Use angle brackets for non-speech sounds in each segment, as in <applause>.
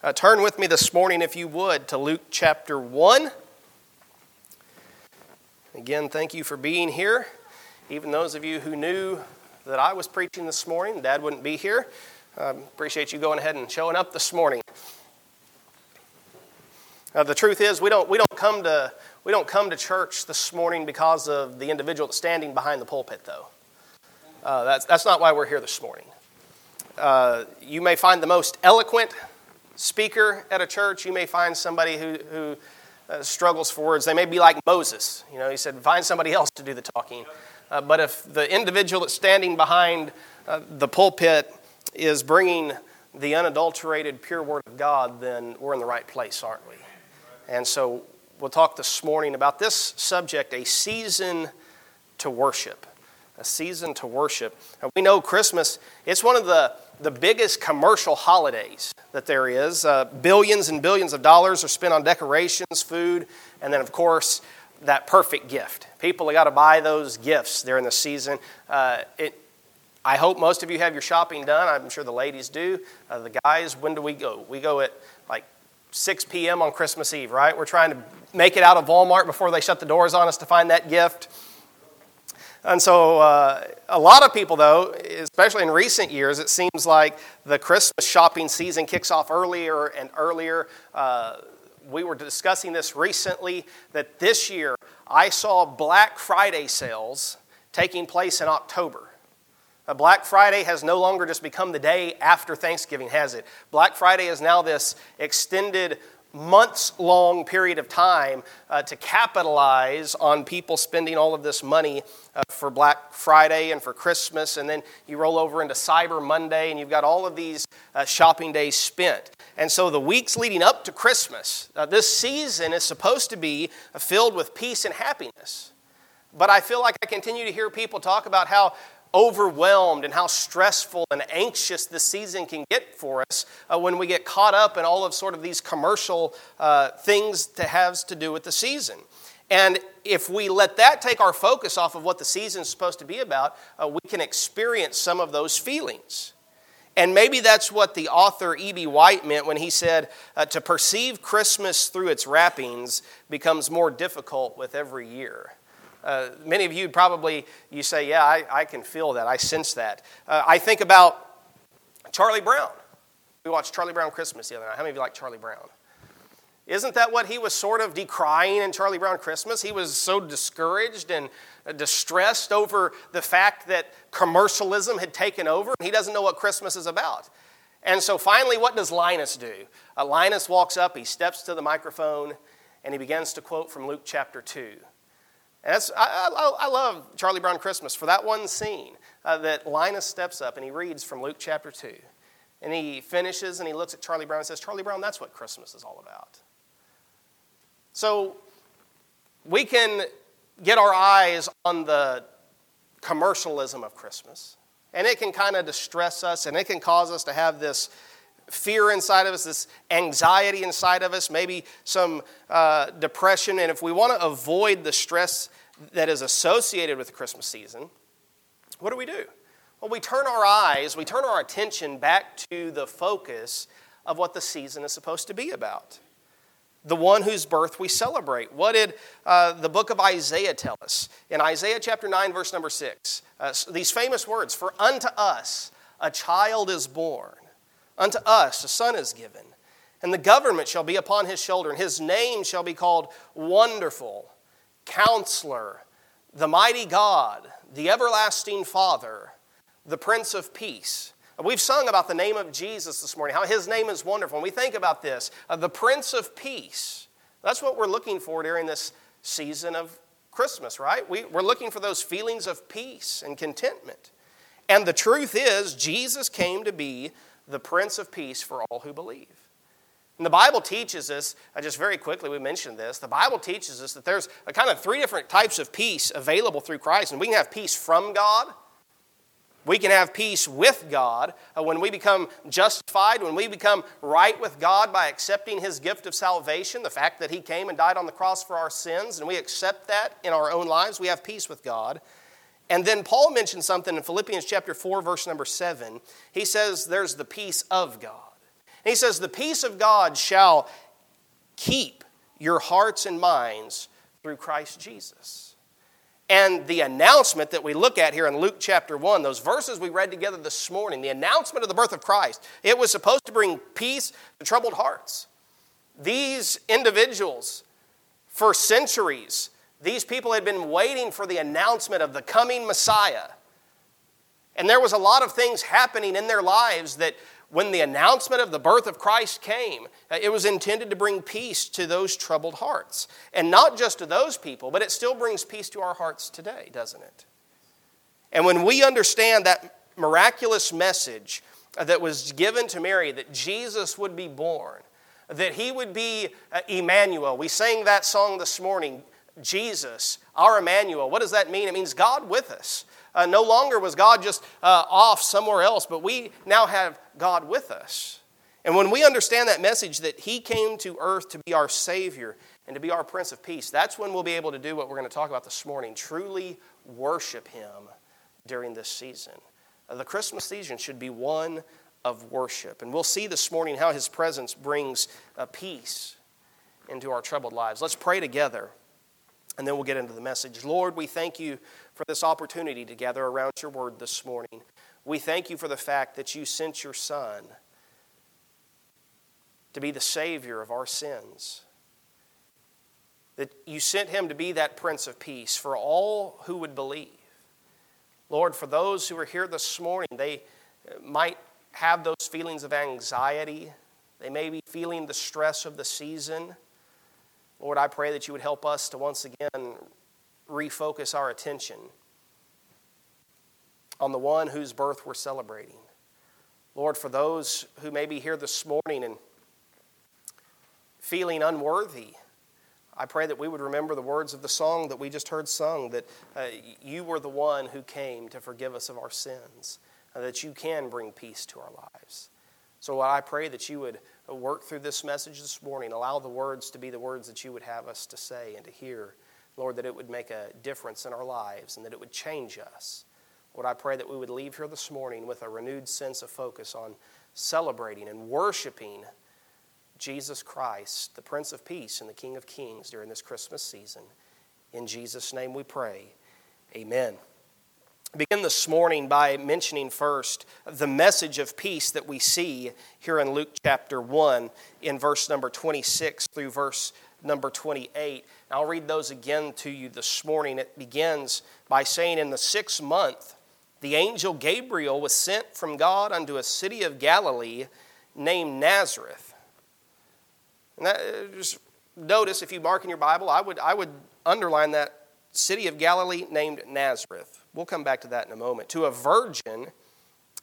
Uh, turn with me this morning, if you would, to Luke chapter 1. Again, thank you for being here. Even those of you who knew that I was preaching this morning, Dad wouldn't be here. Um, appreciate you going ahead and showing up this morning. Uh, the truth is, we don't, we, don't come to, we don't come to church this morning because of the individual that's standing behind the pulpit, though. Uh, that's, that's not why we're here this morning. Uh, you may find the most eloquent speaker at a church. You may find somebody who, who uh, struggles for words. They may be like Moses. You know, he said, find somebody else to do the talking. Uh, but if the individual that's standing behind uh, the pulpit is bringing the unadulterated, pure word of God, then we're in the right place, aren't we? And so we'll talk this morning about this subject a season to worship. A season to worship. And we know Christmas, it's one of the, the biggest commercial holidays that there is. Uh, billions and billions of dollars are spent on decorations, food, and then, of course, that perfect gift. People have got to buy those gifts during the season. Uh, it, I hope most of you have your shopping done. I'm sure the ladies do. Uh, the guys, when do we go? We go at like 6 p.m. on Christmas Eve, right? We're trying to make it out of Walmart before they shut the doors on us to find that gift. And so, uh, a lot of people, though, especially in recent years, it seems like the Christmas shopping season kicks off earlier and earlier. Uh, we were discussing this recently that this year I saw Black Friday sales taking place in October. Black Friday has no longer just become the day after Thanksgiving, has it? Black Friday is now this extended months long period of time uh, to capitalize on people spending all of this money uh, for Black Friday and for Christmas. And then you roll over into Cyber Monday and you've got all of these uh, shopping days spent. And so the weeks leading up to Christmas, uh, this season is supposed to be filled with peace and happiness. But I feel like I continue to hear people talk about how overwhelmed and how stressful and anxious this season can get for us uh, when we get caught up in all of sort of these commercial uh, things that has to do with the season. And if we let that take our focus off of what the season is supposed to be about, uh, we can experience some of those feelings. And maybe that's what the author E.B. White meant when he said, uh, to perceive Christmas through its wrappings becomes more difficult with every year. Uh, many of you probably you say, "Yeah, I, I can feel that. I sense that." Uh, I think about Charlie Brown. We watched Charlie Brown Christmas the other night. How many of you like Charlie Brown? Isn't that what he was sort of decrying in Charlie Brown Christmas? He was so discouraged and uh, distressed over the fact that commercialism had taken over, and he doesn't know what Christmas is about. And so finally, what does Linus do? Uh, Linus walks up, he steps to the microphone, and he begins to quote from Luke chapter 2. And that's, I, I, I, love Charlie Brown Christmas for that one scene uh, that Linus steps up and he reads from Luke chapter 2. And he finishes and he looks at Charlie Brown and says, Charlie Brown, that's what Christmas is all about. So we can get our eyes on the commercialism of Christmas, and it can kind of distress us and it can cause us to have this fear inside of us, this anxiety inside of us, maybe some uh, depression. And if we want to avoid the stress that is associated with the Christmas season, what do we do? Well, we turn our eyes, we turn our attention back to the focus of what the season is supposed to be about. The one whose birth we celebrate. What did uh, the book of Isaiah tell us? In Isaiah chapter 9, verse number 6, uh, these famous words For unto us a child is born, Unto us a son is given, and the government shall be upon his shoulder, and his name shall be called Wonderful, Counselor, the Mighty God, the Everlasting Father, the Prince of Peace. We've sung about the name of Jesus this morning, how his name is wonderful. When we think about this, uh, the Prince of Peace, that's what we're looking for during this season of Christmas, right? We, we're looking for those feelings of peace and contentment. And the truth is, Jesus came to be the Prince of Peace for all who believe. And the Bible teaches us, just very quickly, we mentioned this, the Bible teaches us that there's a kind of three different types of peace available through Christ. And we can have peace from God, we can have peace with God uh, when we become justified, when we become right with God by accepting His gift of salvation, the fact that He came and died on the cross for our sins, and we accept that in our own lives, we have peace with God. And then Paul mentions something in Philippians chapter 4, verse number 7. He says there's the peace of God. And he says, The peace of God shall keep your hearts and minds through Christ Jesus. And the announcement that we look at here in Luke chapter 1, those verses we read together this morning, the announcement of the birth of Christ, it was supposed to bring peace to troubled hearts. These individuals, for centuries, these people had been waiting for the announcement of the coming Messiah. And there was a lot of things happening in their lives that when the announcement of the birth of Christ came, uh, it was intended to bring peace to those troubled hearts. And not just to those people, but it still brings peace to our hearts today, doesn't it? And when we understand that miraculous message that was given to Mary that Jesus would be born, that he would be uh, Emmanuel, we sang that song this morning, Jesus, our Emmanuel. What does that mean? It means God with us. Uh, no longer was God just uh, off somewhere else, but we now have God with us. And when we understand that message that He came to earth to be our Savior and to be our Prince of Peace, that's when we'll be able to do what we're going to talk about this morning truly worship Him during this season. Uh, the Christmas season should be one of worship. And we'll see this morning how His presence brings uh, peace into our troubled lives. Let's pray together and then we'll get into the message. Lord, we thank you for this opportunity to gather around your word this morning. We thank you for the fact that you sent your Son to be the Savior of our sins. That you sent him to be that Prince of Peace for all who would believe. Lord, for those who are here this morning, they might have those feelings of anxiety. They may be feeling the stress of the season. Lord, I pray that you would help us to once again refocus our attention on the one whose birth we're celebrating. Lord, for those who may be here this morning and feeling unworthy, I pray that we would remember the words of the song that we just heard sung that uh, you were the one who came to forgive us of our sins, and that you can bring peace to our lives. So I pray that you would uh, work through this message this morning. Allow the words to be the words that you would have us to say and to hear. Lord, that it would make a difference in our lives and that it would change us. Lord, I pray that we would leave here this morning with a renewed sense of focus on celebrating and worshiping Jesus Christ, the Prince of Peace and the King of Kings during this Christmas season. In Jesus' name we pray. Amen begin this morning by mentioning first the message of peace that we see here in Luke chapter 1 in verse number 26 through verse number 28. I'll read those again to you this morning. It begins by saying, In the sixth month, the angel Gabriel was sent from God unto a city of Galilee named Nazareth. And that, uh, just notice if you mark in your Bible, I would, I would underline that city of Galilee named Nazareth. We'll come back to that in a moment. To a virgin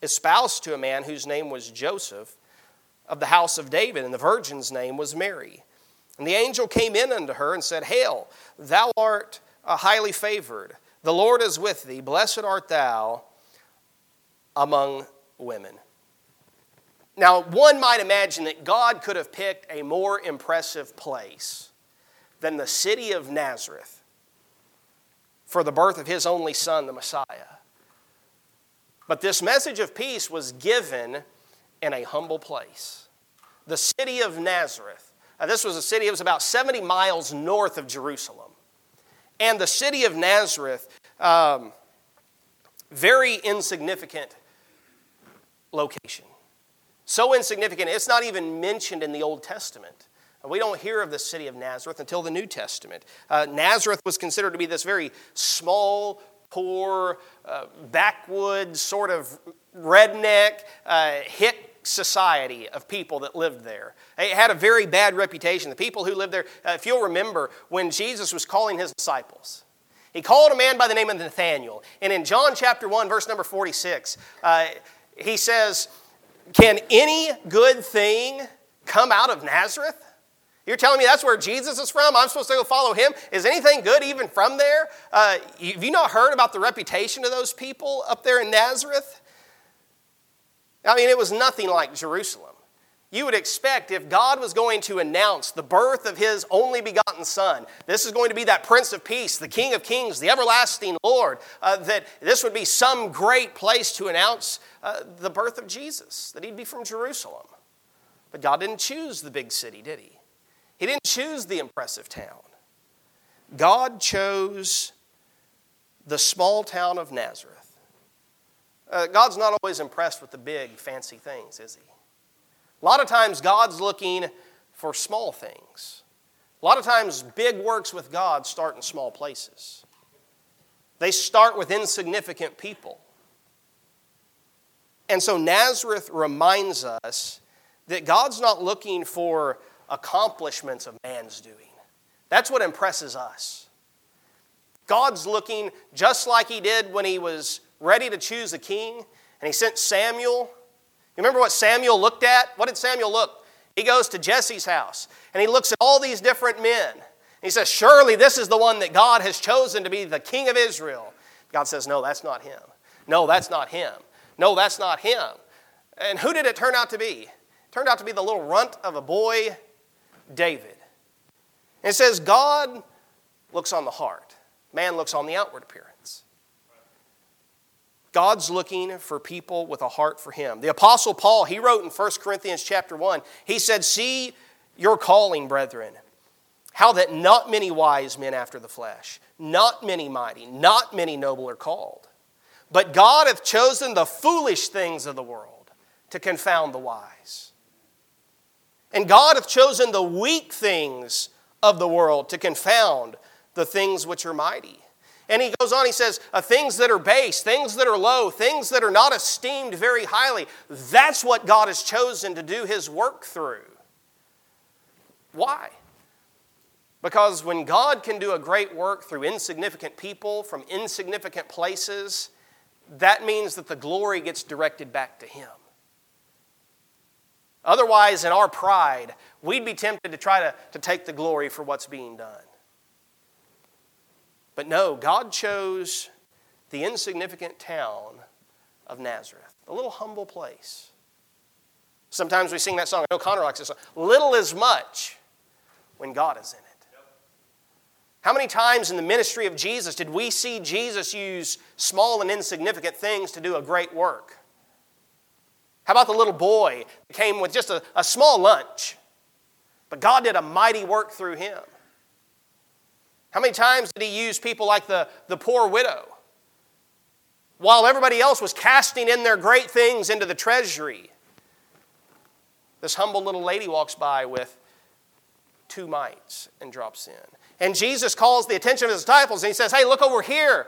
espoused to a man whose name was Joseph of the house of David, and the virgin's name was Mary. And the angel came in unto her and said, Hail, thou art highly favored. The Lord is with thee. Blessed art thou among women. Now, one might imagine that God could have picked a more impressive place than the city of Nazareth for the birth of his only son, the Messiah. But this message of peace was given in a humble place. The city of Nazareth. Now, this was a city, it was about 70 miles north of Jerusalem. And the city of Nazareth, um, very insignificant location. So insignificant, it's not even mentioned in the Old Testament. We don't hear of the city of Nazareth until the New Testament. Uh, Nazareth was considered to be this very small, poor, uh, backwoods, sort of redneck, uh, hick society of people that lived there. It had a very bad reputation. The people who lived there, uh, if you'll remember, when Jesus was calling his disciples, he called a man by the name of Nathanael. And in John chapter 1, verse number 46, uh, he says, Can any good thing come out of Nazareth? You're telling me that's where Jesus is from? I'm supposed to go follow him? Is anything good even from there? Uh, have you not heard about the reputation of those people up there in Nazareth? I mean, it was nothing like Jerusalem. You would expect if God was going to announce the birth of his only begotten Son, this is going to be that Prince of Peace, the King of Kings, the everlasting Lord, uh, that this would be some great place to announce uh, the birth of Jesus, that he'd be from Jerusalem. But God didn't choose the big city, did He? He didn't choose the impressive town. God chose the small town of Nazareth. Uh, God's not always impressed with the big, fancy things, is He? A lot of times, God's looking for small things. A lot of times, big works with God start in small places. They start with insignificant people. And so, Nazareth reminds us that God's not looking for accomplishments of man's doing. That's what impresses us. God's looking just like He did when He was ready to choose a king, and He sent Samuel. You remember what Samuel looked at? What did Samuel look? He goes to Jesse's house, and he looks at all these different men. He says, Surely this is the one that God has chosen to be the king of Israel. God says, No, that's not him. No, that's not him. No, that's not him. And who did it turn out to be? It turned out to be the little runt of a boy, David. It says, God looks on the heart, man looks on the outward appearance. God's looking for people with a heart for him. The apostle Paul, he wrote in 1 Corinthians chapter 1, he said, "See your calling, brethren, how that not many wise men after the flesh, not many mighty, not many noble are called. But God hath chosen the foolish things of the world to confound the wise. And God hath chosen the weak things of the world to confound the things which are mighty. And he goes on, he says, uh, things that are base, things that are low, things that are not esteemed very highly. That's what God has chosen to do his work through. Why? Because when God can do a great work through insignificant people from insignificant places, that means that the glory gets directed back to Him. Otherwise, in our pride, we'd be tempted to try to, to take the glory for what's being done. But no, God chose the insignificant town of Nazareth, a little humble place. Sometimes we sing that song. I know Connor likes this song. Little is much when God is in it. How many times in the ministry of Jesus did we see Jesus use small and insignificant things to do a great work? How about the little boy that came with just a, a small lunch, but God did a mighty work through him? How many times did he use people like the, the poor widow? While everybody else was casting in their great things into the treasury, this humble little lady walks by with two mites and drops in. And Jesus calls the attention of his disciples and he says, Hey, look over here.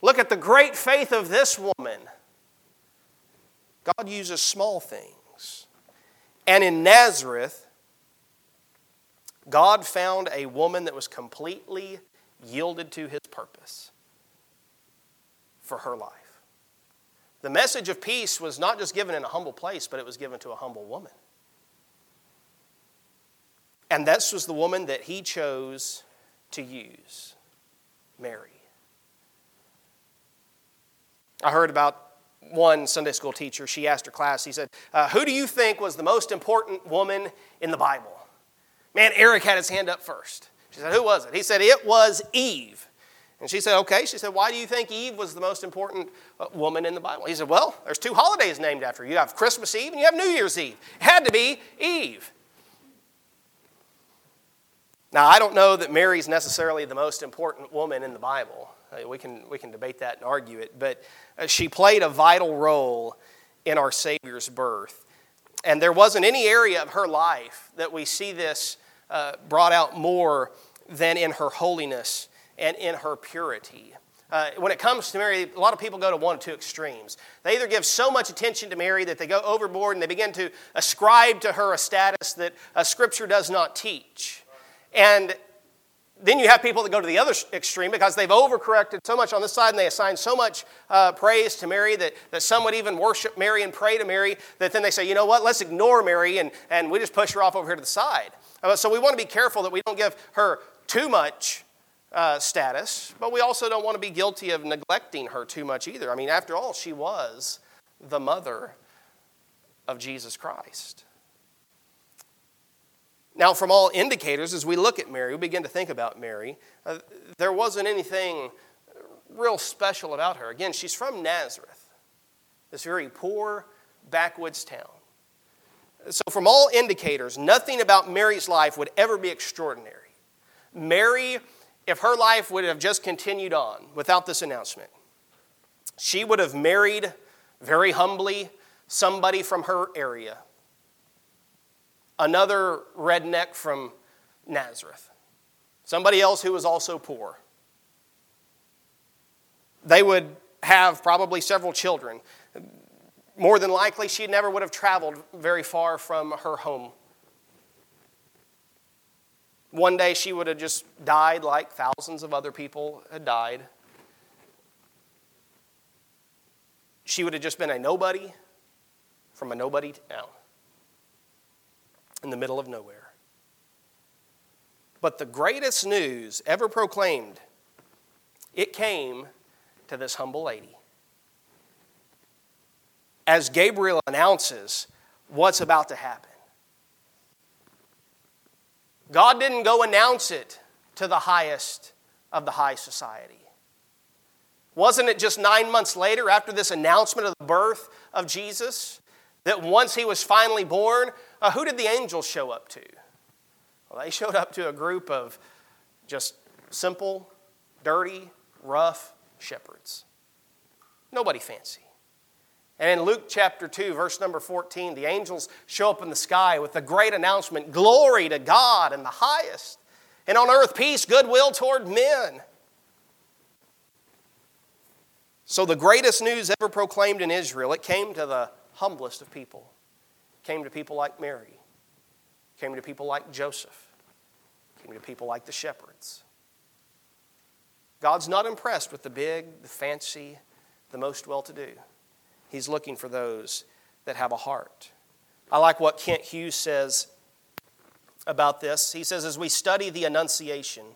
Look at the great faith of this woman. God uses small things. And in Nazareth, God found a woman that was completely yielded to his purpose for her life. The message of peace was not just given in a humble place, but it was given to a humble woman. And this was the woman that he chose to use Mary. I heard about one Sunday school teacher. She asked her class, he said, uh, Who do you think was the most important woman in the Bible? Man, Eric had his hand up first. She said, Who was it? He said, It was Eve. And she said, Okay. She said, Why do you think Eve was the most important uh, woman in the Bible? He said, Well, there's two holidays named after her. You have Christmas Eve and you have New Year's Eve. It had to be Eve. Now, I don't know that Mary's necessarily the most important woman in the Bible. Uh, we can, we can debate that and argue it, but uh, she played a vital role in our Savior's birth. And there wasn't any area of her life that we see this uh, brought out more than in her holiness and in her purity. Uh, when it comes to Mary, a lot of people go to one or two extremes. They either give so much attention to Mary that they go overboard and they begin to ascribe to her a status that uh, Scripture does not teach. And then you have people that go to the other extreme because they've overcorrected so much on this side and they assign so much uh, praise to Mary that, that some would even worship Mary and pray to Mary that then they say, you know what, let's ignore Mary and, and we just push her off over here to the side. Uh, so we want to be careful that we don't give her too much uh, status, but we also don't want to be guilty of neglecting her too much either. I mean, after all, she was the mother of Jesus Christ. Now, from all indicators, as we look at Mary, we begin to think about Mary, uh, there wasn't anything real special about her. Again, she's from Nazareth, this very poor, backwoods town. So, from all indicators, nothing about Mary's life would ever be extraordinary. Mary, if her life would have just continued on without this announcement, she would have married very humbly somebody from her area, another redneck from Nazareth, somebody else who was also poor. They would have probably several children. More than likely, she never would have traveled very far from her home. One day, she would have just died like thousands of other people had died. She would have just been a nobody from a nobody town in the middle of nowhere. But the greatest news ever proclaimed, it came to this humble lady. As Gabriel announces what's about to happen, God didn't go announce it to the highest of the high society. Wasn't it just nine months later, after this announcement of the birth of Jesus, that once he was finally born, uh, who did the angels show up to? Well, they <laughs> showed up to a group of just simple, dirty, rough shepherds. Nobody fancy. And in Luke chapter 2, verse number 14, the angels show up in the sky with the great announcement Glory to God in the highest, and on earth peace, goodwill toward men. So, the greatest news ever proclaimed in Israel, it came to the humblest of people. Came to people like Mary, came to people like Joseph, came to people like the shepherds. God's not impressed with the big, the fancy, the most well to do. He's looking for those that have a heart. I like what Kent Hughes says about this. He says, as we study the Annunciation,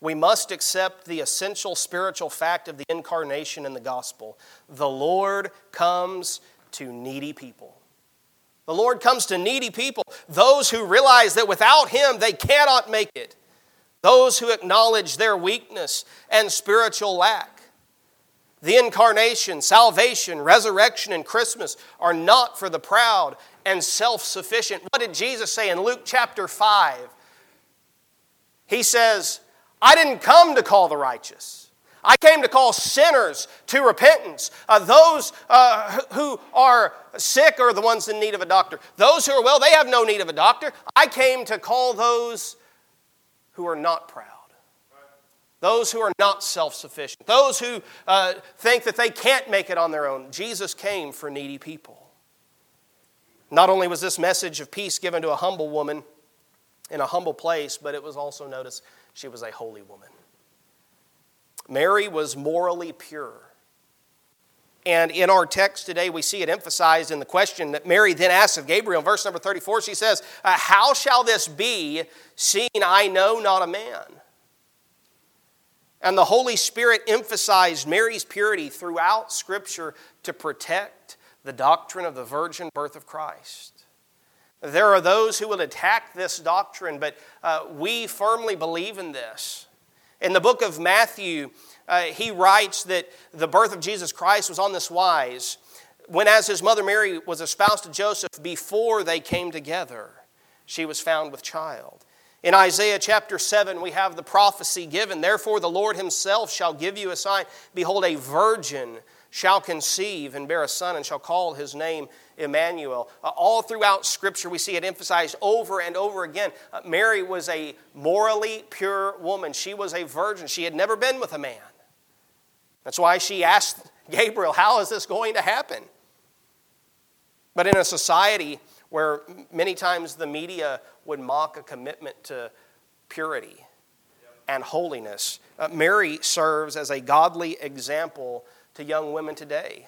we must accept the essential spiritual fact of the incarnation in the gospel. The Lord comes to needy people. The Lord comes to needy people, those who realize that without Him they cannot make it, those who acknowledge their weakness and spiritual lack. The incarnation, salvation, resurrection, and Christmas are not for the proud and self sufficient. What did Jesus say in Luke chapter 5? He says, I didn't come to call the righteous. I came to call sinners to repentance. Uh, those uh, who are sick are the ones in need of a doctor. Those who are well, they have no need of a doctor. I came to call those who are not proud those who are not self sufficient, those who uh, think that they can't make it on their own. Jesus came for needy people. Not only was this message of peace given to a humble woman in a humble place, but it was also noticed she was a holy woman. Mary was morally pure. And in our text today, we see it emphasized in the question that Mary then asks of Gabriel. Verse number 34, she says, uh, How shall this be, seeing I know not a man? And the Holy Spirit emphasized Mary's purity throughout Scripture to protect the doctrine of the virgin birth of Christ. There are those who will attack this doctrine, but uh, we firmly believe in this. In the book of Matthew, uh, he writes that the birth of Jesus Christ was on this wise when, as his mother Mary was espoused to Joseph before they came together, she was found with child. In Isaiah chapter 7, we have the prophecy given Therefore, the Lord himself shall give you a sign. Behold, a virgin shall conceive and bear a son and shall call his name Emmanuel. Uh, all throughout Scripture, we see it emphasized over and over again. Uh, Mary was a morally pure woman, she was a virgin. She had never been with a man. That's why she asked Gabriel, How is this going to happen? But in a society where many times the media would mock a commitment to purity and holiness. Uh, Mary serves as a godly example to young women today.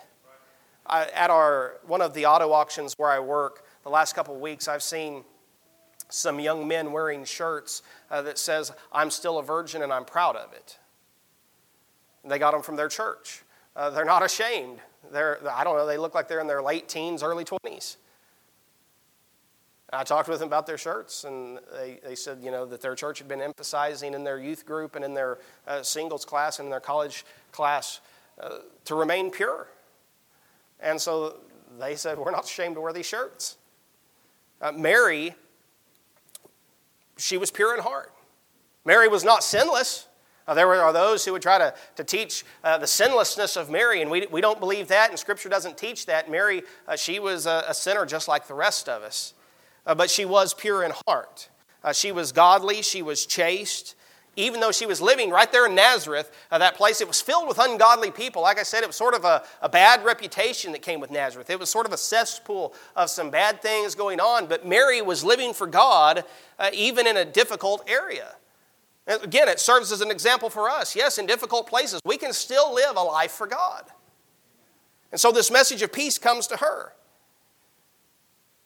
I, at our one of the auto auctions where I work, the last couple of weeks, I've seen some young men wearing shirts uh, that says, "I'm still a virgin and I'm proud of it." And they got them from their church. Uh, they're not ashamed. They're I don't know. They look like they're in their late teens, early twenties. I talked with them about their shirts, and they, they said, you know, that their church had been emphasizing in their youth group and in their uh, singles class and in their college class to remain pure. And so they said, we're not ashamed to wear these shirts. Uh, Mary, she was pure in heart. Mary was not sinless. Uh, there are those who would try to, to teach uh, the sinlessness of Mary, and we, we don't believe that, and Scripture doesn't teach that. Mary, uh, she was a, a, sinner just like the rest of us, uh, but she was pure in heart. Uh, she was godly, she was chaste. Even though she was living right there in Nazareth, uh, that place, it was filled with ungodly people. Like I said, it was sort of a, a bad reputation that came with Nazareth. It was sort of a cesspool of some bad things going on, but Mary was living for God even in a difficult area. Again, it serves as an example for us. Yes, in difficult places, we can still live a life for God. And so this message of peace comes to her.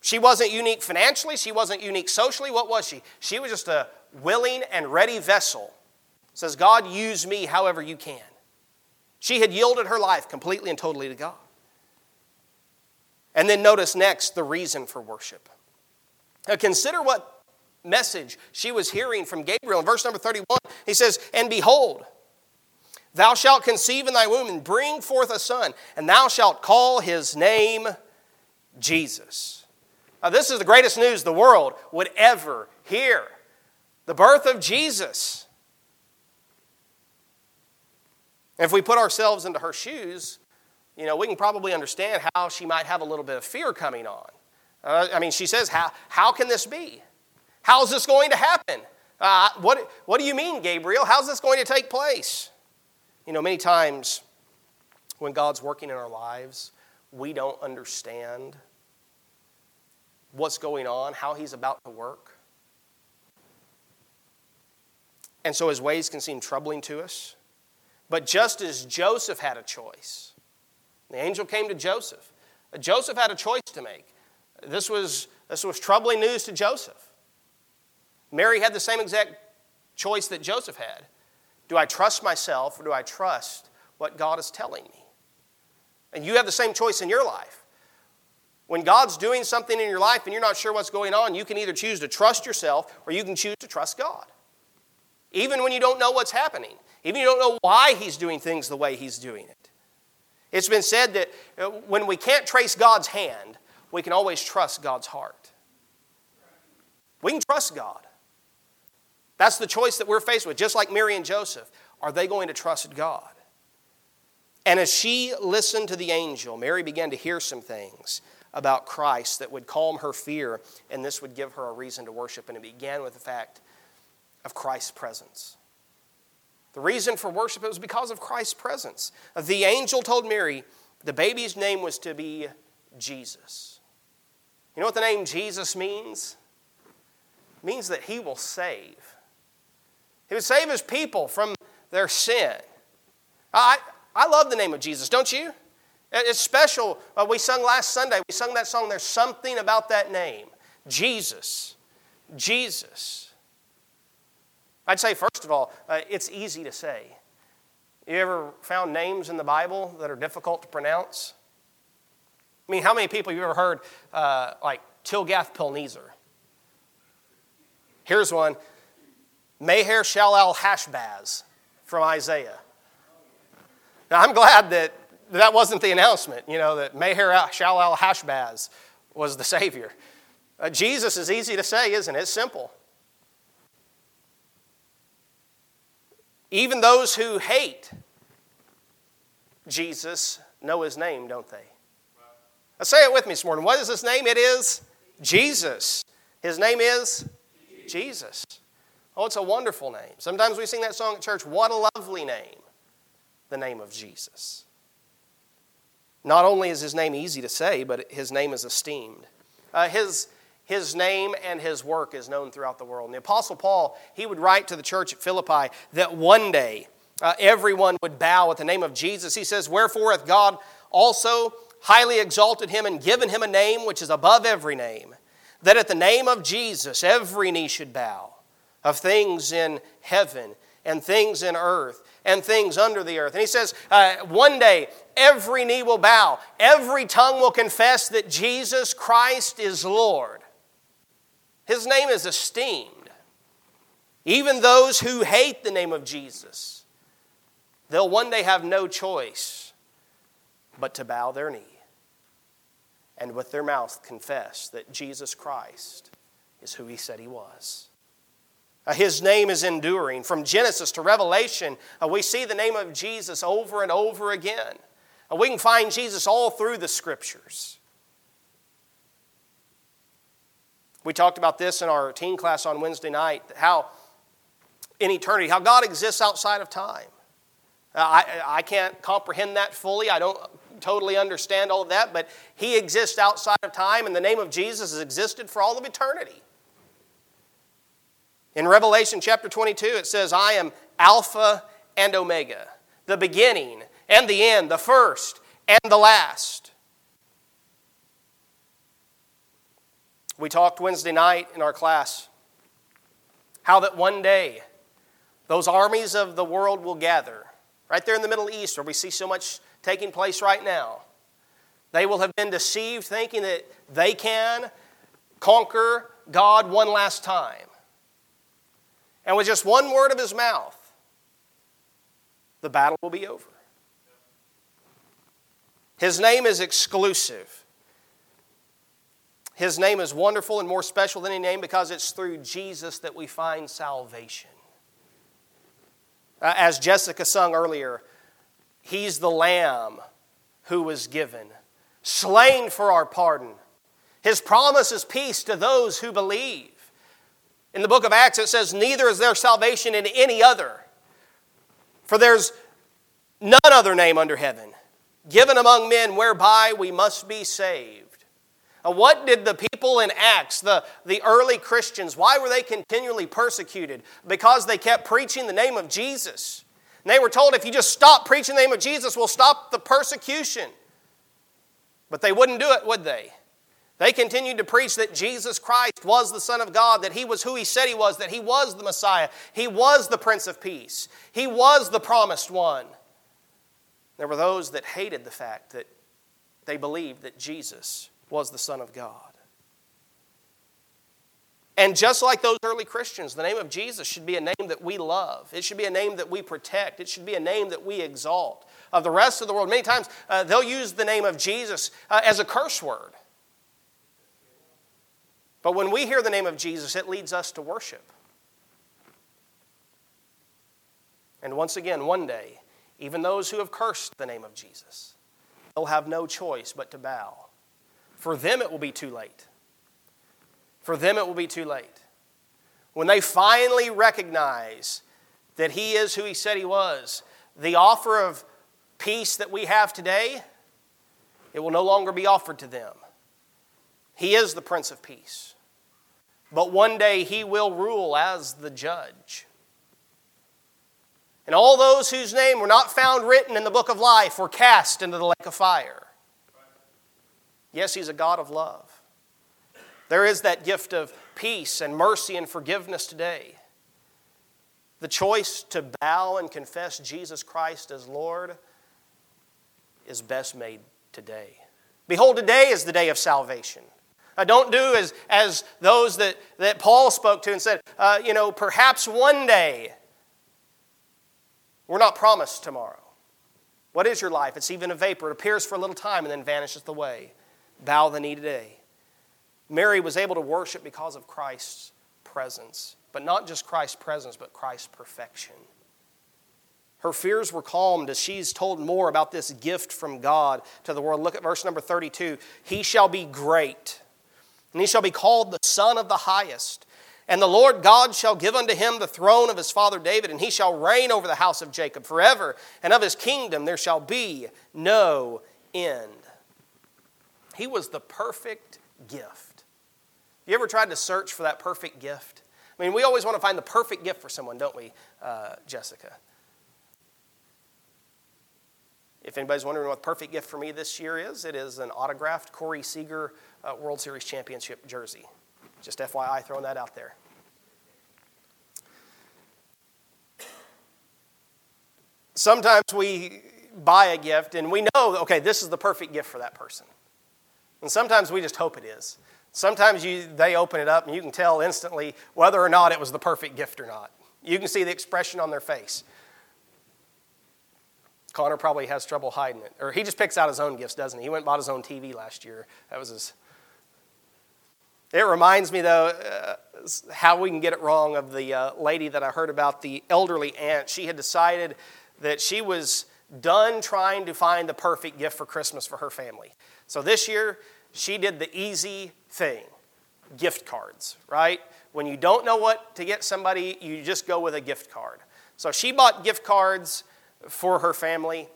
She wasn't unique financially, she wasn't unique socially. What was she? She was just a willing and ready vessel. Says, God, use me however you can. She had yielded her life completely and totally to God. And then notice next the reason for worship. Now consider what message she was hearing from Gabriel. In verse number 31, he says, And behold, thou shalt conceive in thy womb and bring forth a son, and thou shalt call his name Jesus. Now, this is the greatest news the world would ever hear the birth of Jesus. if we put ourselves into her shoes, you know, we can probably understand how she might have a little bit of fear coming on. Uh, I mean, she says, how, how can this be? How's this going to happen? Uh, what, what do you mean, Gabriel? How's this going to take place? You know, many times when God's working in our lives, we don't understand what's going on, how He's about to work. And so His ways can seem troubling to us. But just as Joseph had a choice, the angel came to Joseph. Joseph had a choice to make. This was, this was troubling news to Joseph. Mary had the same exact choice that Joseph had. Do I trust myself or do I trust what God is telling me? And you have the same choice in your life. When God's doing something in your life and you're not sure what's going on, you can either choose to trust yourself or you can choose to trust God. Even when you don't know what's happening, even you don't know why He's doing things the way He's doing it. It's been said that uh, when we can't trace God's hand, we can always trust God's heart. We can trust God. That's the choice that we're faced with, just like Mary and Joseph. Are they going to trust God? And as she listened to the angel, Mary began to hear some things about Christ that would calm her fear, and this would give her a reason to worship. And it began with the fact of Christ's presence. The reason for worship it was because of Christ's presence. The angel told Mary the baby's name was to be Jesus. You know what the name Jesus means? It means that he will save. He would save his people from their sin. I, I love the name of Jesus, don't you? It's special. Uh, we sung last Sunday, we sung that song, There's Something About That Name. Jesus. Jesus. I'd say, first of all, uh, it's easy to say. You ever found names in the Bible that are difficult to pronounce? I mean, how many people you ever heard, uh, like Tilgath-Pilneser? Here's one Meher Shalal Hashbaz from Isaiah. Now, I'm glad that that wasn't the announcement, you know, that Meher Shalal Hashbaz was the Savior. Uh, Jesus is easy to say, isn't it? It's simple. Even those who hate Jesus know his name, don't they? Now say it with me this morning. What is his name? It is Jesus. His name is Jesus. Oh, it's a wonderful name. Sometimes we sing that song at church, What a Lovely Name, the name of Jesus. Not only is his name easy to say, but his name is esteemed. Uh, his, his name and his work is known throughout the world. And the Apostle Paul, he would write to the church at Philippi that one day uh, everyone would bow at the name of Jesus. He says, Wherefore hath God also highly exalted him and given him a name which is above every name, that at the name of Jesus every knee should bow of things in heaven and things in earth and things under the earth. And he says, uh, one day every knee will bow, every tongue will confess that Jesus Christ is Lord. His name is esteemed. Even those who hate the name of Jesus, they'll one day have no choice but to bow their knee and with their mouth confess that Jesus Christ is who he said he was. Uh, his name is enduring. From Genesis to Revelation, uh, we see the name of Jesus over and over again. Uh, we can find Jesus all through the scriptures. We talked about this in our teen class on Wednesday night how in eternity, how God exists outside of time. I, I can't comprehend that fully. I don't totally understand all of that, but He exists outside of time, and the name of Jesus has existed for all of eternity. In Revelation chapter 22, it says, I am Alpha and Omega, the beginning and the end, the first and the last. We talked Wednesday night in our class how that one day those armies of the world will gather right there in the Middle East where we see so much taking place right now. They will have been deceived thinking that they can conquer God one last time. And with just one word of his mouth, the battle will be over. His name is exclusive. His name is wonderful and more special than any name because it's through Jesus that we find salvation. Uh, as Jessica sung earlier, He's the Lamb who was given, slain for our pardon. His promise is peace to those who believe. In the book of Acts, it says, Neither is there salvation in any other, for there's none other name under heaven given among men whereby we must be saved. Now, what did the people in Acts, the, the early Christians, why were they continually persecuted? Because they kept preaching the name of Jesus. And they were told if you just stop preaching the name of Jesus, we'll stop the persecution. But they wouldn't do it, would they? They continued to preach that Jesus Christ was the Son of God, that He was who He said He was, that He was the Messiah, He was the Prince of Peace, He was the promised one. There were those that hated the fact that they believed that Jesus was the Son of God. And just like those early Christians, the name of Jesus should be a name that we love. It should be a name that we protect. It should be a name that we exalt. Of the rest of the world, many times uh, they'll use the name of Jesus uh, as a curse word. But when we hear the name of Jesus, it leads us to worship. And once again, one day, even those who have cursed the name of Jesus, they'll have no choice but to bow. For them, it will be too late. For them, it will be too late. When they finally recognize that He is who He said He was, the offer of peace that we have today, it will no longer be offered to them. He is the Prince of Peace. But one day He will rule as the judge. And all those whose name were not found written in the book of life were cast into the lake of fire. Yes, He's a God of love. There is that gift of peace and mercy and forgiveness today. The choice to bow and confess Jesus Christ as Lord is best made today. Behold, today is the day of salvation. I don't do as, as those that, that Paul spoke to and said, uh, you know, perhaps one day. We're not promised tomorrow. What is your life? It's even a vapor. It appears for a little time and then vanishes away. Bow the knee today. Mary was able to worship because of Christ's presence, but not just Christ's presence, but Christ's perfection. Her fears were calmed as she's told more about this gift from God to the world. Look at verse number 32. He shall be great, and he shall be called the Son of the Highest. And the Lord God shall give unto him the throne of his father David, and he shall reign over the house of Jacob forever, and of his kingdom there shall be no end. He was the perfect gift. You ever tried to search for that perfect gift? I mean, we always want to find the perfect gift for someone, don't we, uh, Jessica? If anybody's wondering what the perfect gift for me this year is, it is an autographed Corey Seager uh, World Series Championship jersey. Just FYI, throwing that out there. Sometimes we buy a gift and we know, okay, this is the perfect gift for that person. And sometimes we just hope it is. Sometimes you, they open it up and you can tell instantly whether or not it was the perfect gift or not. You can see the expression on their face. Connor probably has trouble hiding it. Or he just picks out his own gifts, doesn't he? He went and bought his own TV last year. That was his. It reminds me, though, uh, how we can get it wrong of the uh, lady that I heard about, the elderly aunt. She had decided that she was done trying to find the perfect gift for Christmas for her family. So this year, she did the easy thing gift cards, right? When you don't know what to get somebody, you just go with a gift card. So she bought gift cards for her family,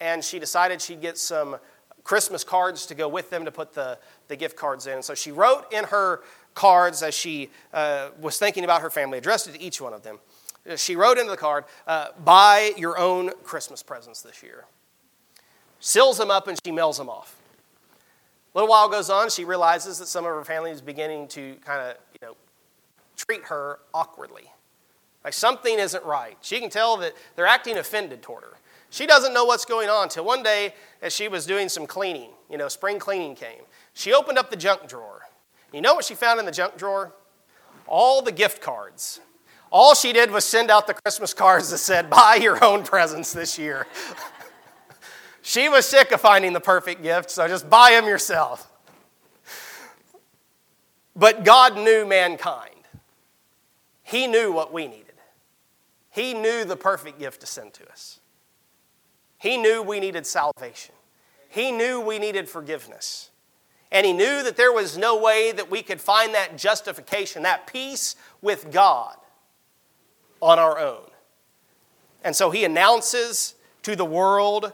and she decided she'd get some Christmas cards to go with them to put the, the gift cards in. So she wrote in her cards as she uh, was thinking about her family, addressed it to each one of them. She wrote into the card, uh, buy your own Christmas presents this year. Seals them up and she mails them off. A little while goes on, she realizes that some of her family is beginning to kind of, you know, treat her awkwardly. Like something isn't right. She can tell that they're acting offended toward her. She doesn't know what's going on until one day, as she was doing some cleaning, you know, spring cleaning came. She opened up the junk drawer. You know what she found in the junk drawer? All the gift cards. All she did was send out the Christmas cards that said, Buy your own presents this year. <laughs> she was sick of finding the perfect gift, so just buy them yourself. But God knew mankind, He knew what we needed. He knew the perfect gift to send to us. He knew we needed salvation. He knew we needed forgiveness. And he knew that there was no way that we could find that justification, that peace with God on our own. And so he announces to the world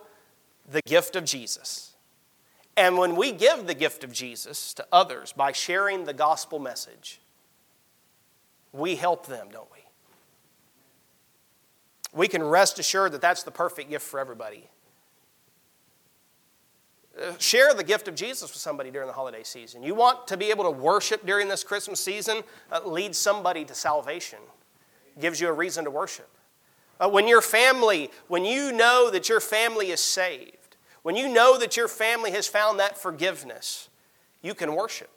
the gift of Jesus. And when we give the gift of Jesus to others by sharing the gospel message, we help them, don't we? We can rest assured that that's the perfect gift for everybody. Uh, share the gift of Jesus with somebody during the holiday season. You want to be able to worship during this Christmas season? Uh, lead somebody to salvation. Gives you a reason to worship. Uh, when your family, when you know that your family is saved, when you know that your family has found that forgiveness, you can worship.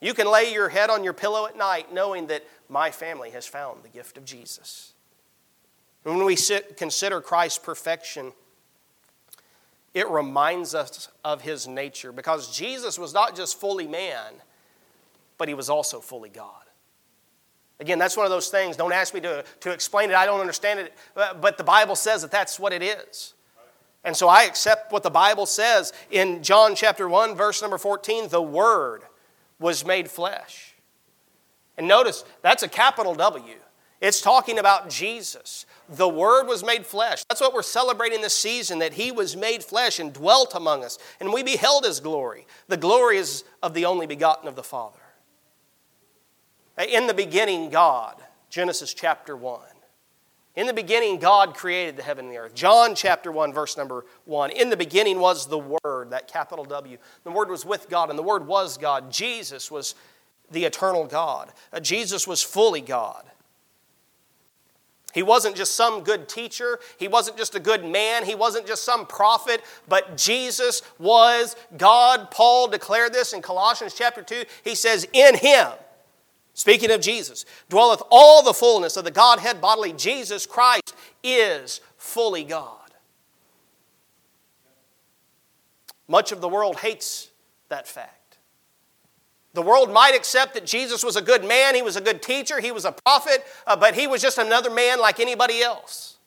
You can lay your head on your pillow at night knowing that my family has found the gift of Jesus. When we sit, consider Christ's perfection, it reminds us of his nature because Jesus was not just fully man, but he was also fully God. Again, that's one of those things. Don't ask me to, to explain it. I don't understand it. Uh, but the Bible says that that's what it is. And so I accept what the Bible says in John chapter 1, verse number 14 the Word was made flesh. And notice, that's a capital W. It's talking about Jesus. The Word was made flesh. That's what we're celebrating this season, that He was made flesh and dwelt among us, and we beheld His glory. The glory is of the only begotten of the Father. In the beginning, God, Genesis chapter 1. In the beginning, God created the heaven and the earth. John chapter 1, verse number 1. In the beginning was the Word, that capital W. The Word was with God, and the Word was God. Jesus was the eternal God. Uh, Jesus was fully God. He wasn't just some good teacher. He wasn't just a good man. He wasn't just some prophet, but Jesus was God. Paul declared this in Colossians chapter 2. He says, In him, speaking of Jesus, dwelleth all the fullness of the Godhead bodily. Jesus Christ is fully God. Much of the world hates that fact. The world might accept that Jesus was a good man, he was a good teacher, he was a prophet, uh, but he was just another man like anybody else.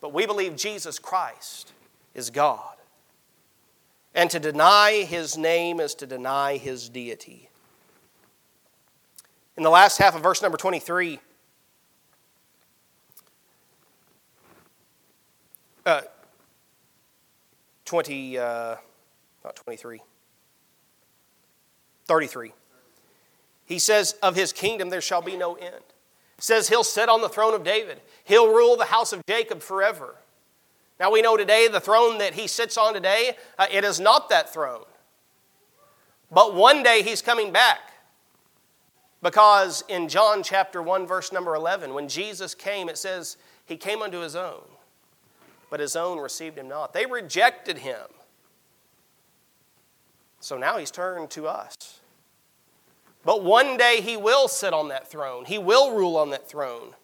But we believe Jesus Christ is God. And to deny his name is to deny his deity. In the last half of verse number 23, uh, 20, uh, not 23. 33. He says, Of his kingdom there shall be no end. says he'll sit on the throne of David, he'll rule the house of Jacob forever. Now we know today the throne that he sits on today, uh, it is not that throne. But one day he's coming back. Because in John chapter 1, verse number 11, when Jesus came, it says, He came unto His own, but His own received Him not. They rejected Him. So now He's turned to us. But one day he will sit on that throne, he will rule on that throne.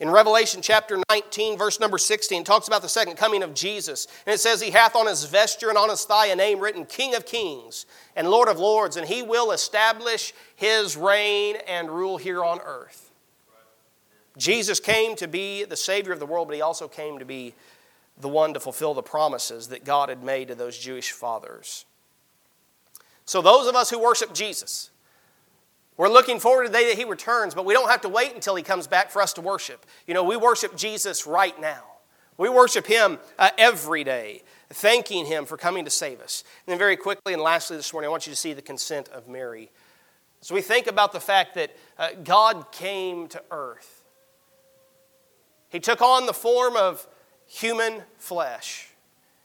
In Revelation chapter 19, verse number 16, talks about the second coming of Jesus. And it says, He hath on his vesture and on his thigh a name written, King of Kings and Lord of Lords, and he will establish his reign and rule here on earth. Jesus came to be the Savior of the world, but he also came to be the one to fulfill the promises that God had made to those Jewish fathers. So, those of us who worship Jesus, we're looking forward to the day that He returns, but we don't have to wait until He comes back for us to worship. You know, we worship Jesus right now. We worship Him uh, every day, thanking Him for coming to save us. And then, very quickly and lastly, this morning, I want you to see the consent of Mary. So, we think about the fact that uh, God came to earth, He took on the form of human flesh.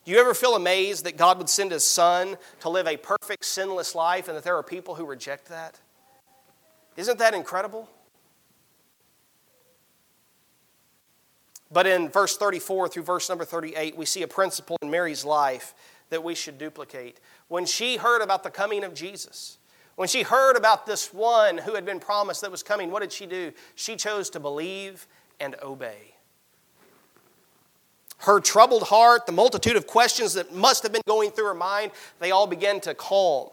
Do you ever feel amazed that God would send His Son to live a perfect, sinless life and that there are people who reject that? Isn't that incredible? But in verse 34 through verse number 38, we see a principle in Mary's life that we should duplicate. When she heard about the coming of Jesus, when she heard about this one who had been promised that was coming, what did she do? She chose to believe and obey. Her troubled heart, the multitude of questions that must have been going through her mind, they all began to calm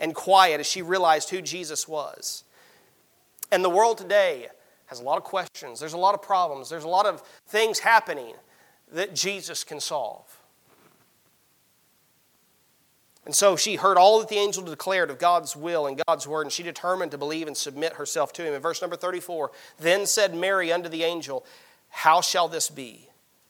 and quiet as she realized who Jesus was. And the world today has a lot of questions, there's a lot of problems, there's a lot of things happening that Jesus can solve. And so she heard all that the angel declared of God's will and God's word, and she determined to believe and submit herself to him. In verse number 34, then said Mary unto the angel, How shall this be,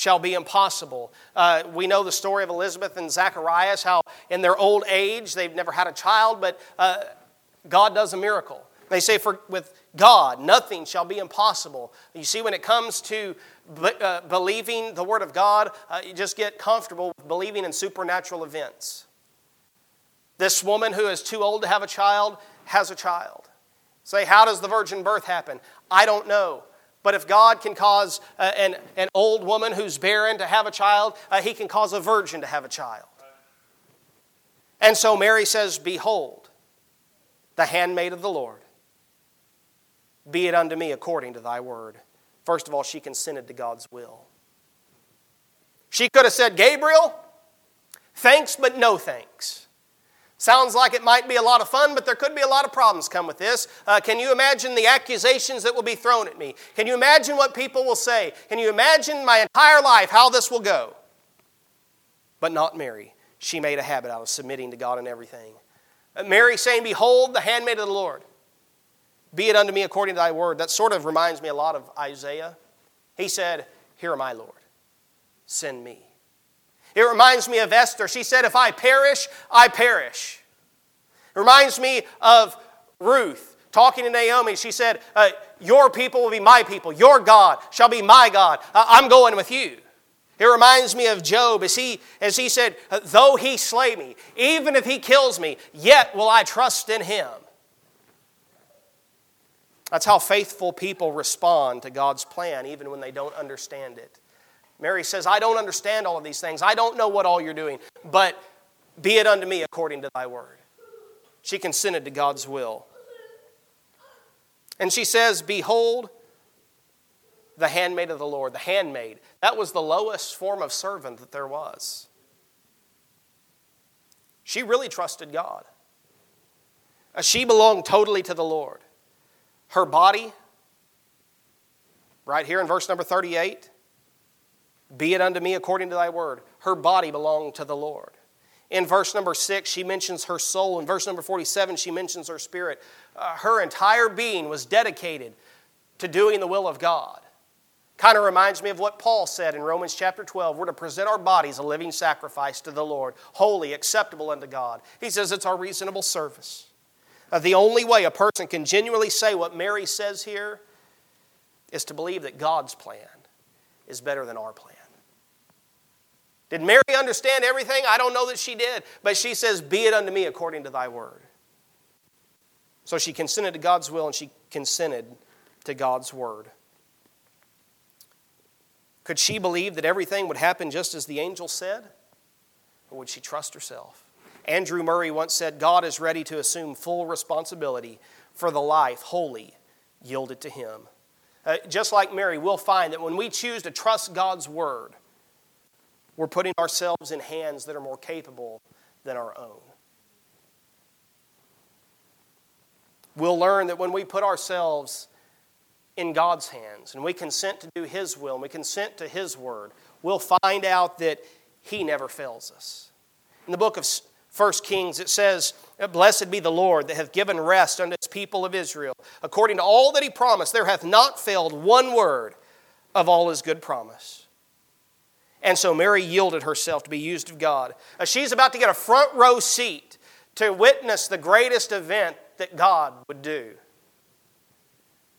shall be impossible. Uh, we know the story of Elizabeth and Zacharias, how in their old age they've never had a child, but uh, God does a miracle. They say, for with God, nothing shall be impossible. You see, when it comes to uh, believing the Word of God, uh, you just get comfortable with believing in supernatural events. This woman who is too old to have a child has a child. Say, how does the virgin birth happen? I don't know. But if God can cause uh, an, an old woman who's barren to have a child, uh, He can cause a virgin to have a child. And so Mary says, Behold, the handmaid of the Lord. Be it unto me according to thy word. First of all, she consented to God's will. She could have said, Gabriel, thanks, but no thanks. Sounds like it might be a lot of fun, but there could be a lot of problems come with this. Uh, can you imagine the accusations that will be thrown at me? Can you imagine what people will say? Can you imagine my entire life how this will go? But not Mary. She made a habit out of submitting to God in everything. Uh, Mary saying, Behold, the handmaid of the Lord. Be it unto me according to thy word. That sort of reminds me a lot of Isaiah. He said, Here am I, Lord. Send me. It reminds me of Esther. She said, If I perish, I perish. It reminds me of Ruth talking to Naomi. She said, uh, Your people will be my people. Your God shall be my God. Uh, I'm going with you. It reminds me of Job as he, as he said, Though he slay me, even if he kills me, yet will I trust in him. That's how faithful people respond to God's plan, even when they don't understand it. Mary says, I don't understand all of these things. I don't know what all you're doing, but be it unto me according to thy word. She consented to God's will. And she says, Behold, the handmaid of the Lord. The handmaid. That was the lowest form of servant that there was. She really trusted God. Uh, she belonged totally to the Lord her body, right here in verse number 38, be it unto me according to thy word. Her body belonged to the Lord. In verse number 6, she mentions her soul. In verse number 47, she mentions her spirit. Uh, her entire being was dedicated to doing the will of God. Kind of reminds me of what Paul said in Romans chapter 12. We're to present our bodies a living sacrifice to the Lord, holy, acceptable unto God. He says it's our reasonable service. Uh, the only way a person can genuinely say what Mary says here is to believe that God's plan is better than our plan. Did Mary understand everything? I don't know that she did. But she says, Be it unto me according to thy word. So she consented to God's will and she consented to God's word. Could she believe that everything would happen just as the angel said? Or would she trust herself? Andrew Murray once said, God is ready to assume full responsibility for the life wholly yielded to Him. Uh, just like Mary, we'll find that when we choose to trust God's word, we're putting ourselves in hands that are more capable than our own. We'll learn that when we put ourselves in God's hands and we consent to do His will and we consent to His word, we'll find out that He never fails us. In the book of 1 Kings, it says, Blessed be the Lord that hath given rest unto his people of Israel. According to all that he promised, there hath not failed one word of all his good promise. And so Mary yielded herself to be used of God. Uh, she's about to get a front row seat to witness the greatest event that God would do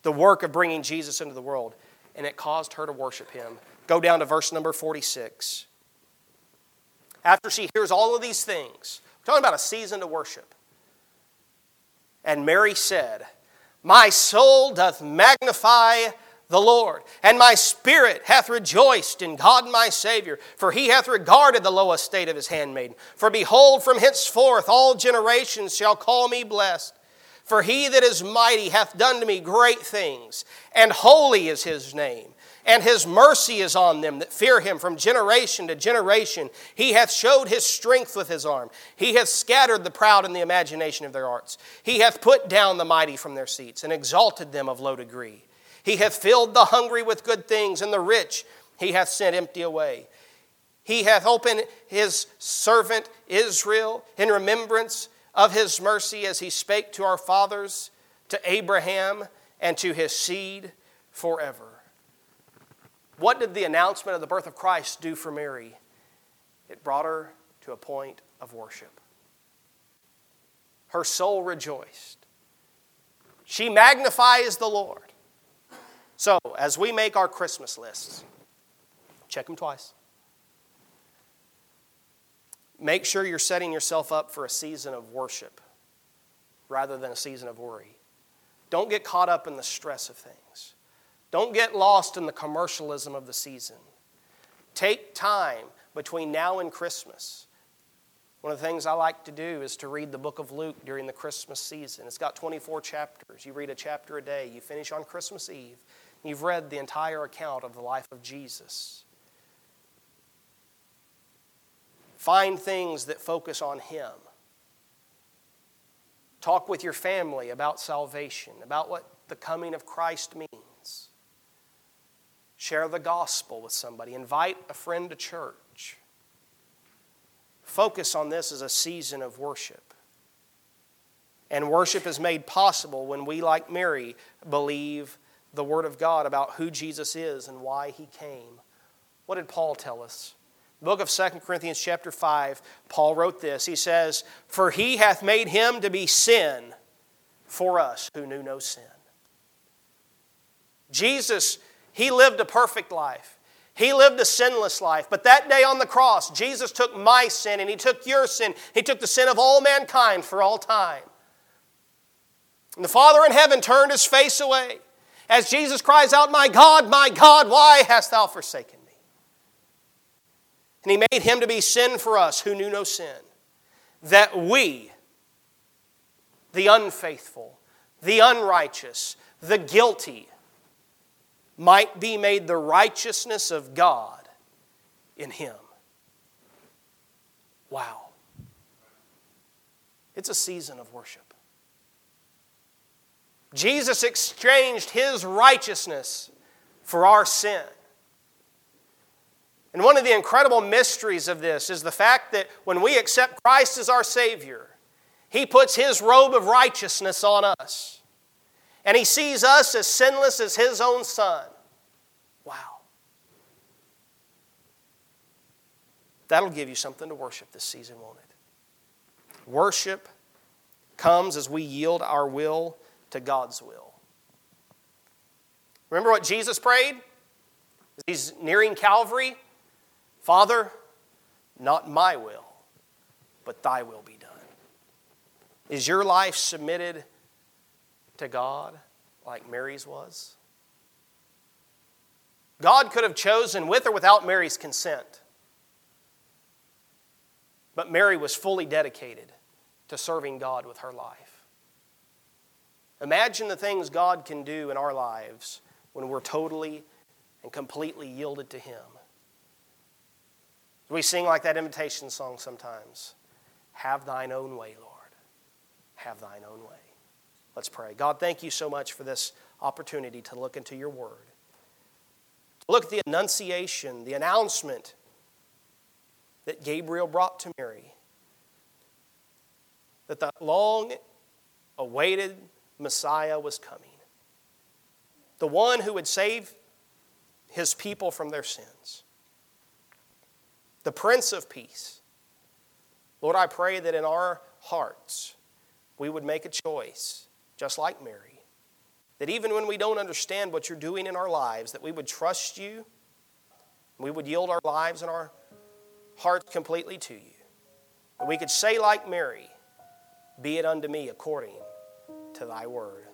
the work of bringing Jesus into the world. And it caused her to worship him. Go down to verse number 46 after she hears all of these things. We're talking about a season to worship. And Mary said, My soul doth magnify the Lord, and my spirit hath rejoiced in God my Savior, for he hath regarded the low estate of his handmaiden. For behold, from henceforth all generations shall call me blessed. For he that is mighty hath done to me great things, and holy is his name and his mercy is on them that fear him from generation to generation. He hath showed his strength with his arm. He hath scattered the proud in the imagination of their hearts. He hath put down the mighty from their seats and exalted them of low degree. He hath filled the hungry with good things, and the rich he hath sent empty away. He hath opened his servant Israel in remembrance of his mercy as he spake to our fathers, to Abraham, and to his seed forever. What did the announcement of the birth of Christ do for Mary? It brought her to a point of worship. Her soul rejoiced. She magnifies the Lord. So, as we make our Christmas lists, check them twice. Make sure you're setting yourself up for a season of worship rather than a season of worry. Don't get caught up in the stress of things. Don't get lost in the commercialism of the season. Take time between now and Christmas. One of the things I like to do is to read the book of Luke during the Christmas season. It's got 24 chapters. You read a chapter a day. You finish on Christmas Eve. You've read the entire account of the life of Jesus. Find things that focus on Him. Talk with your family about salvation, about what the coming of Christ means. Share the gospel with somebody. Invite a friend to church. Focus on this as a season of worship. And worship is made possible when we, like Mary, believe the Word of God about who Jesus is and why He came. What did Paul tell us? The book of 2 Corinthians, chapter 5, Paul wrote this. He says, For He hath made Him to be sin for us who knew no sin. Jesus he lived a perfect life. He lived a sinless life. But that day on the cross, Jesus took my sin and He took your sin. He took the sin of all mankind for all time. And the Father in heaven turned His face away as Jesus cries out, My God, my God, why hast thou forsaken me? And He made Him to be sin for us who knew no sin, that we, the unfaithful, the unrighteous, the guilty, might be made the righteousness of God in him. Wow. It's a season of worship. Jesus exchanged his righteousness for our sin. And one of the incredible mysteries of this is the fact that when we accept Christ as our Savior, He puts His robe of righteousness on us. And he sees us as sinless as his own son. Wow. That'll give you something to worship this season, won't it? Worship comes as we yield our will to God's will. Remember what Jesus prayed? As he's nearing Calvary? Father, Not my will, but thy will be done. Is your life submitted to God like Mary's was? God could have chosen with or without Mary's consent. But Mary was fully dedicated to serving God with her life. Imagine the things God can do in our lives when we're totally and completely yielded to Him. We sing like that invitation song sometimes Have thine own way, Lord. Have thine own way. Let's pray. God, thank you so much for this opportunity to look into your word. Look at the annunciation, the announcement that Gabriel brought to Mary that the long awaited Messiah was coming. The one who would save his people from their sins. The Prince of Peace. Lord, I pray that in our hearts we would make a choice, just like Mary, that even when we don't understand what you're doing in our lives, that we would trust you, we would yield our lives and our hearts completely to you. And we could say, like Mary, Be it unto me according to thy word.